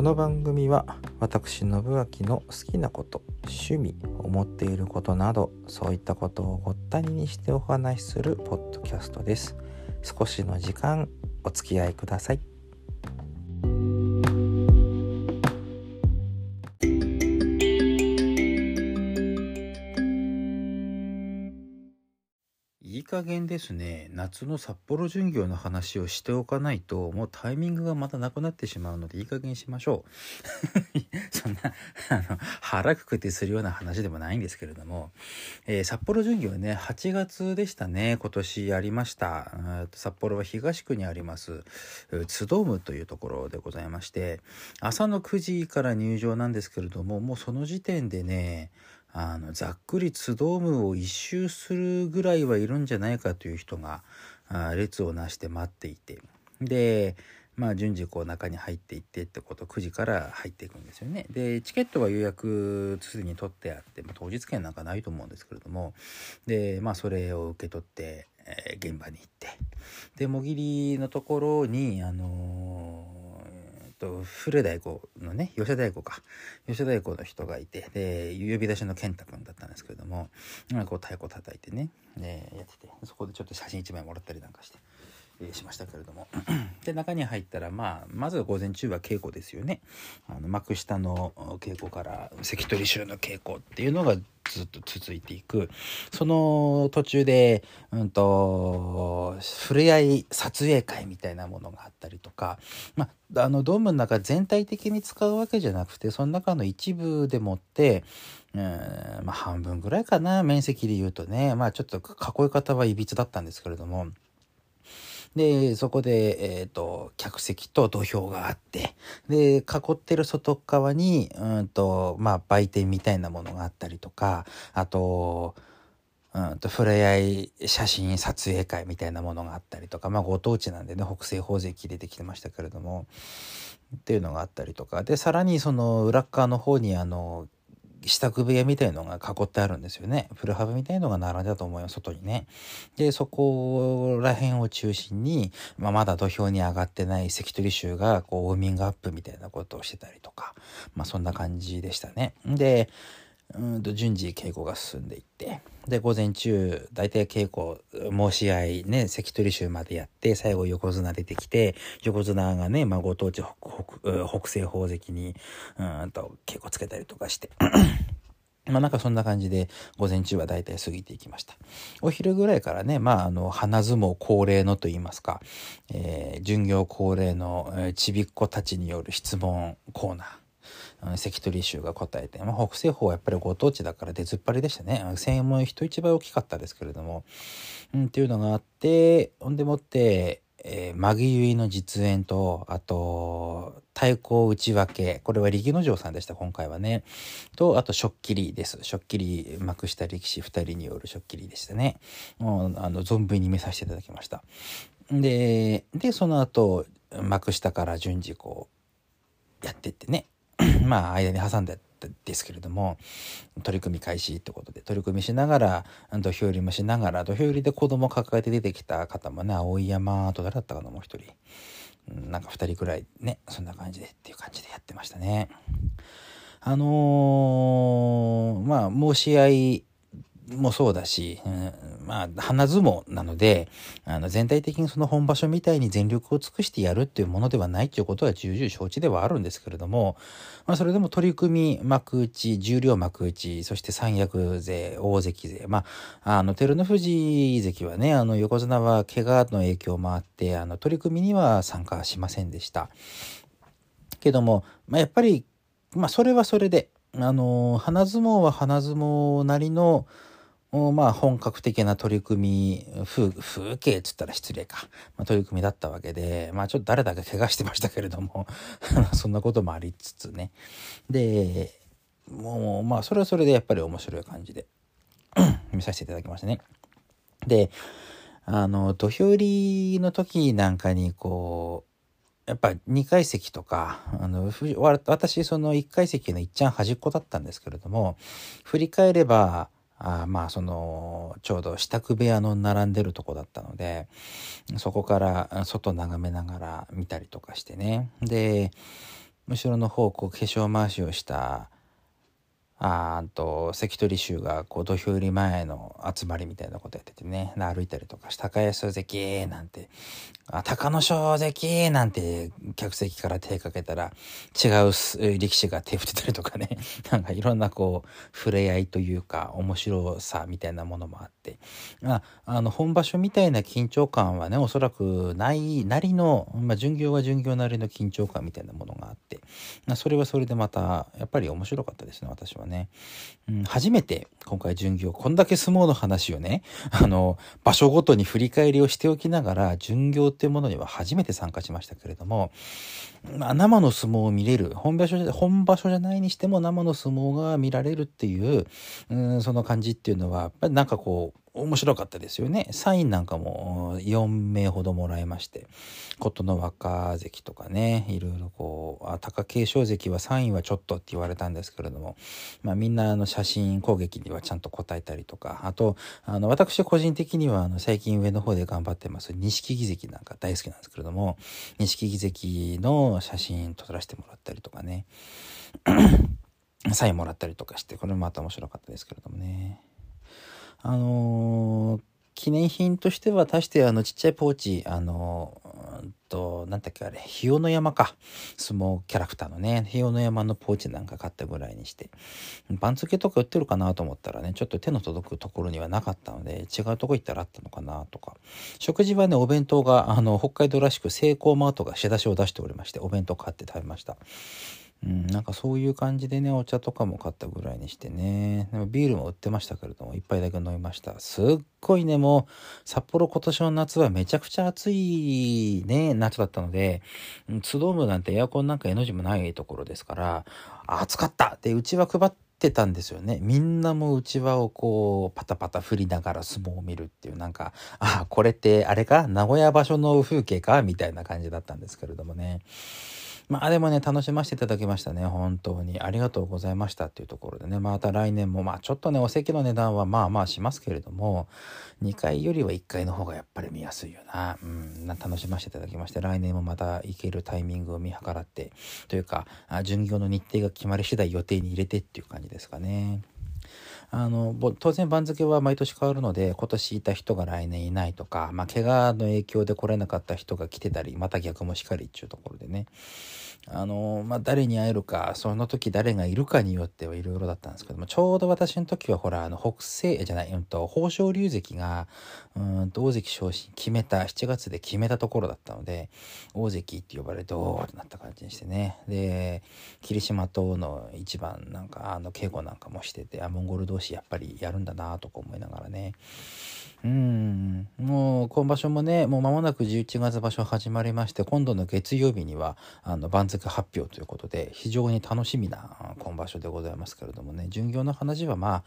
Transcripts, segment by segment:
この番組は私信明の好きなこと趣味思っていることなどそういったことをごったににしてお話しするポッドキャストです。少しの時間お付き合いください。いい加減ですね。夏の札幌巡業の話をしておかないともうタイミングがまたなくなってしまうのでいい加減しましょう。そんなあの腹くくってするような話でもないんですけれども、えー、札幌巡業ね8月でしたね。今年やりました。札幌は東区にありますツドームというところでございまして朝の9時から入場なんですけれどももうその時点でねあのざっくりツドームを一周するぐらいはいるんじゃないかという人が列をなして待っていて。でまあ順次こう中に入っていってってこと9時から入っていくんですよね。でチケットは予約すでに取ってあって、まあ、当日券なんかないと思うんですけれども。でまあそれを受け取って、えー、現場に行って。でもぎりのところにあのーと古太鼓のね吉田太鼓か吉田太鼓の人がいてで呼び出しの健太くんだったんですけれどもこう太鼓叩いてねねやっててそこでちょっと写真一枚もらったりなんかして。えしましたけれども。で中に入ったら、まあ、まず午前中は稽古ですよね。あの幕下の稽古から関取衆の稽古っていうのがずっと続いていく。その途中で、うんと、触れ合い撮影会みたいなものがあったりとか、まあ、あのドームの中全体的に使うわけじゃなくてその中の一部でもって、うんまあ、半分ぐらいかな。面積で言うとね。まあちょっと囲い方はいびつだったんですけれども。で、そこで、えっ、ー、と、客席と土俵があって、で、囲ってる外側に、うんと、まあ、売店みたいなものがあったりとか、あと、うんと、触れ合い写真撮影会みたいなものがあったりとか、まあ、ご当地なんでね、北西宝石出てきてましたけれども、っていうのがあったりとか、で、さらにその裏側の方に、あの、支度部屋みたいのが囲ってあるんですよね。プルハブみたいのが並んだと思います、外にね。で、そこら辺を中心に、まあ、まだ土俵に上がってない関取衆が、こう、ウォーミングアップみたいなことをしてたりとか、まあ、そんな感じでしたね。で、うんと順次稽古が進んでいってで午前中大体稽古申し合いね関取衆までやって最後横綱出てきて横綱がね、まあ、ご当地北北西宝石にうんと稽古つけたりとかしてまあなんかそんな感じで午前中は大体過ぎていきました。お昼ぐらいからね、まああの、花相撲恒例のと言いますか、えー、巡業恒例の、ちびっ子たちによる質問コーナー。関取衆が答えて、まあ、北西方はやっぱりご当地だから出ずっぱりでしたね。声援も人一倍大きかったですけれども、うん、っていうのがあってほんでもって、えー、マギ結の実演とあと太鼓内訳これは力之丞さんでした今回はね。とあとしょっきりです。しょっきり幕下力士2人によるしょっきりでしたね。もうあの存分に見させていただきました。ででその後幕下から順次こうやってってね。まあ間に挟んでですけれども取り組み開始ってことで取り組みしながら土俵入りもしながら土俵入りで子供抱えて出てきた方もね青山と誰だったかなもう一人なんか2人くらいねそんな感じでっていう感じでやってましたね。あのー、まあ申し合いもそうだし、うん、まあ、花相撲なので、あの、全体的にその本場所みたいに全力を尽くしてやるっていうものではないということは重々承知ではあるんですけれども、まあ、それでも取り組み、幕内、重量幕内、そして三役勢、大関勢、まあ、あの、照ノ富士関はね、あの、横綱は怪我の影響もあって、あの、取り組みには参加しませんでした。けども、まあ、やっぱり、まあ、それはそれで、あの、花相撲は花相撲なりの、まあ本格的な取り組み風風景っつったら失礼か、まあ、取り組みだったわけでまあちょっと誰だか怪我してましたけれども そんなこともありつつねでもうまあそれはそれでやっぱり面白い感じで 見させていただきましたね。であの土俵入りの時なんかにこうやっぱ2階席とかあの私その1階席のいっちゃん端っこだったんですけれども振り返ればあまあそのちょうど支度部屋の並んでるとこだったのでそこから外眺めながら見たりとかしてね。で後ろの方こう化粧回しをしたあと関取衆がこう土俵入り前の集まりみたいなことやっててね。歩いたりとかして高安関なんてあ隆の勝関なんて客席から手かけたら違う力士が手振ってたりとかね。なんかいろんなこう触れ合いというか面白さみたいなものもあってって。ああの本場所みたいな緊張感はねおそらくないなりの、まあ、巡業は巡業なりの緊張感みたいなものがあって。まそれはそれでまたやっぱり面白かったですね私はね、うん、初めて今回巡業こんだけ相撲の話をねあの場所ごとに振り返りをしておきながら巡業っていうものには初めて参加しましたけれども、まあ、生の相撲を見れる。本場所本場所じゃないにしても生の相撲が見られるっていう、うん、その感じっていうのはやっぱりなんかこう面白かったですよね。サインなんかも4名ほどもらいまして、琴ノ若関とかね、いろいろこう、あ貴景勝関はサインはちょっとって言われたんですけれども、まあみんなあの写真攻撃にはちゃんと答えたりとか、あと、あの私個人的にはあの最近上の方で頑張ってます錦木関なんか大好きなんですけれども、錦木関の写真撮らせてもらったりとかね、サインもらったりとかして、これもまた面白かったですけれどもね。あのー、記念品としては足してあのちっちゃいポーチ、あのー、と、なんだっけあれ、日与の山か。相撲キャラクターのね、日与の山のポーチなんか買ったぐらいにして。番付とか売ってるかなと思ったらね、ちょっと手の届くところにはなかったので、違うとこ行ったらあったのかなとか。食事はね、お弁当が、あの、北海道らしくセイコーマートが仕出しを出しておりまして、お弁当買って食べました。うん、なんかそういう感じでね、お茶とかも買ったぐらいにしてね、でもビールも売ってましたけれども、一杯だけ飲みました。すっごいね、もう、札幌今年の夏はめちゃくちゃ暑いね、夏だったので、ツドームなんてエアコンなんか絵の字もないところですから、暑かったってうちは配ってたんですよね。みんなもうちわをこう、パタパタ振りながら相撲を見るっていう、なんか、あ、これってあれか？名古屋場所の風景か？みたいな感じだったんですけれどもね。まあでもね、楽しませていただきましたね。本当に。ありがとうございましたっていうところでね。また来年も、まあちょっとね、お席の値段はまあまあしますけれども、2回よりは1回の方がやっぱり見やすいよな。うん、楽しませていただきまして、来年もまた行けるタイミングを見計らって、というか、巡業の日程が決まり次第予定に入れてっていう感じですかね。あの、当然番付は毎年変わるので、今年いた人が来年いないとか、まあ、怪我の影響で来れなかった人が来てたり、また逆もしかりっていうところでね。あの、まあ、誰に会えるか、その時誰がいるかによってはいろいろだったんですけども、ちょうど私の時はほら、あの、北西、じゃない、うんと、宝生龍関が、うんと、大関昇進決めた、7月で決めたところだったので、大関って呼ばれて、おーってなった感じにしてね。で、霧島との一番なんか、あの、稽古なんかもしてて、あ、モンゴル同士やっぱりやるんだなとか思いながらね。うん、もう今場所もね、もう間もなく11月場所始まりまして、今度の月曜日には、あの、番付発表ということで、非常に楽しみな今場所でございますけれどもね、巡業の話はまあ、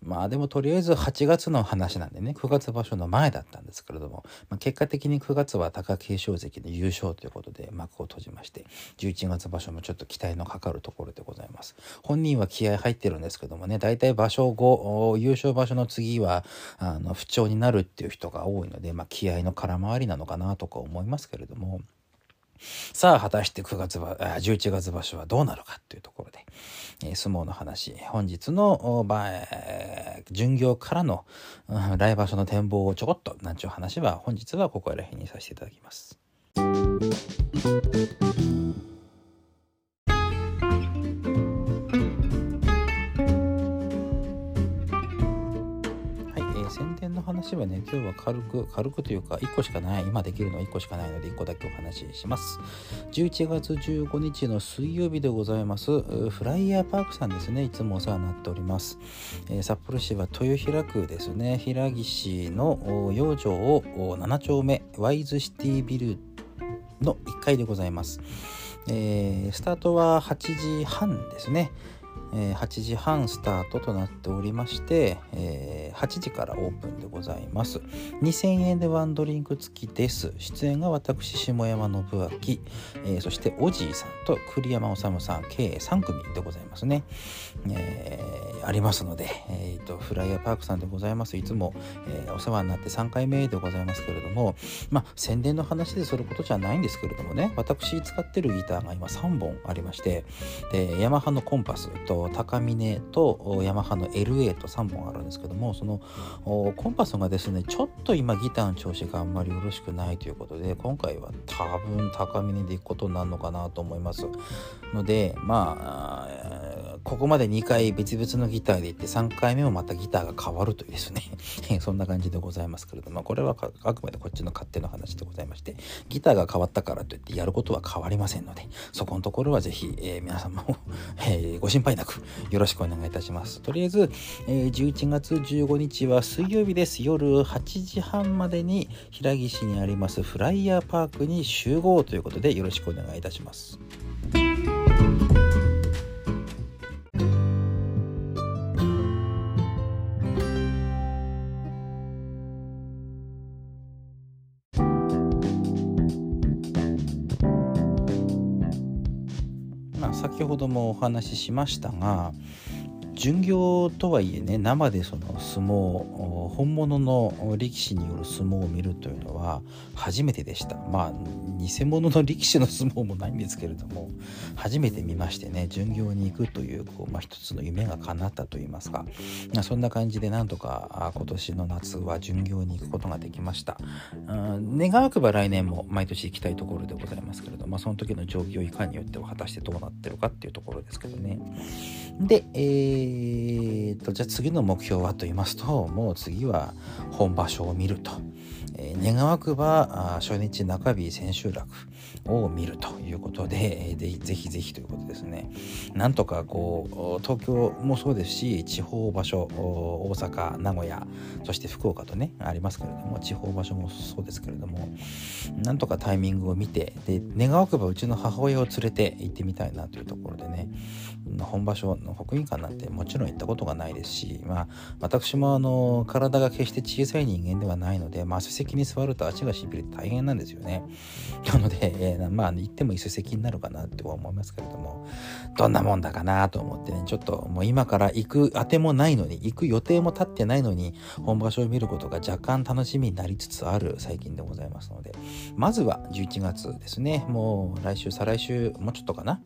まあでもとりあえず8月の話なんでね、9月場所の前だったんですけれども、まあ、結果的に9月は貴景勝関の優勝ということで幕を閉じまして、11月場所もちょっと期待のかかるところでございます。本人は気合入ってるんですけどもね、大体場所後、優勝場所の次は、あの、不調になるっていう人が多いので、まあ、気合の空回りなのかなとか思いますけれども、さあ、果たして9月場、11月場所はどうなるかというところで、えー、相撲の話、本日の、えー、巡業からの、うん、来場所の展望をちょこっと、なんちゅう話は、本日はここら辺にさせていただきます。話はね、今日は軽く、軽くというか、1個しかない、今できるのは1個しかないので、1個だけお話しします。11月15日の水曜日でございます、フライヤーパークさんですね、いつもお世話になっております。えー、札幌市は豊平区ですね、平岸の養生を7丁目、ワイズシティビルの1階でございます。えー、スタートは8時半ですね。え、8時半スタートとなっておりまして、え、8時からオープンでございます。2000円でワンドリンク付きです。出演が私下山信明、え、そしておじいさんと栗山治さん計3組でございますね、え、ありますので、えーと、フライヤーパークさんでございます。いつも、え、お世話になって3回目でございますけれどもまあ宣伝の話ですることじゃないんですけれどもね。私使ってるギターが今3本ありましてでヤマハのコンパスと高峰とヤマハの LA と3本あるんですけどもそのコンパスがですねちょっと今ギターの調子があんまりよろしくないということで今回は多分高峰で行くことになるのかなと思います。のでまあここまで2回別々のギターで行って3回目もまたギターが変わるというですね そんな感じでございますけれどもこれはあくまでこっちの勝手な話でございましてギターが変わったからといってやることは変わりませんのでそこのところは是非、えー、皆様も、えー、ご心配なくよろしくお願いいたします。とりあえず、えー、11月15日は水曜日です。夜8時半までに平岸にありますフライヤーパークに集合ということでよろしくお願いいたします。先ほどもお話ししましたが巡業とはいえね生でその相撲本物の力士による相撲を見るというのは初めてでした。まあ偽物の力士の相撲もないんですけれども初めて見ましてね巡業に行くというこう、まあ、一つの夢が叶ったといいますか。そんな感じでなんとか今年の夏は巡業に行くことができました。願わくば来年も毎年行きたいところでございますけれども、まあ、その時の状況いかによっては果たしてどうなってるかっていうところですけどね。で、えー、とじゃあ次の目標はと言いますともう次は本場所を見ると。えー、願わくば初日中日千秋楽を見るということで、ぜひぜひということですねなんとかこう東京もそうですし地方場所大阪名古屋そして福岡とねありますけれども地方場所もそうですけれどもなんとかタイミングを見てで願わくばうちの母親を連れて行ってみたいなというところでね本場所の国技館なんてもちろん行ったことがないですし、まあ、私もあの体が決して小さい人間ではないので、まあ、礎石に座ると足がしびれて大変なんですよね。なので、えー、まあ行っても椅子席になるかなって思いますけれどもどんなもんだかなと思ってねちょっともう今から行くあてもないのに行く予定も立ってないのに本場所を見ることが若干楽しみになりつつある最近でございますのでまずは11月ですね。もう来週再来週もうちょっとかな。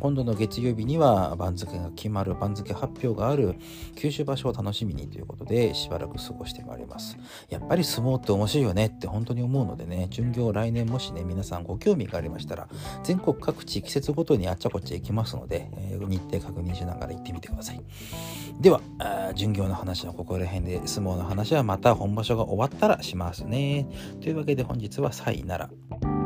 今度の月曜日には番付が決まる番付発表がある九州場所を楽しみにということでしばらく過ごしてまいります。やっぱり相撲って面白いよねって本当に思うのでね巡業来年もしね皆さんごご興味がありましたら全国各地季節ごとにあっちゃこっちゃ行きますので、えー、日程確認しながら行ってみてくださいでは巡業の話はここら辺で相撲の話はまた本場所が終わったらしますねというわけで本日はさいなら。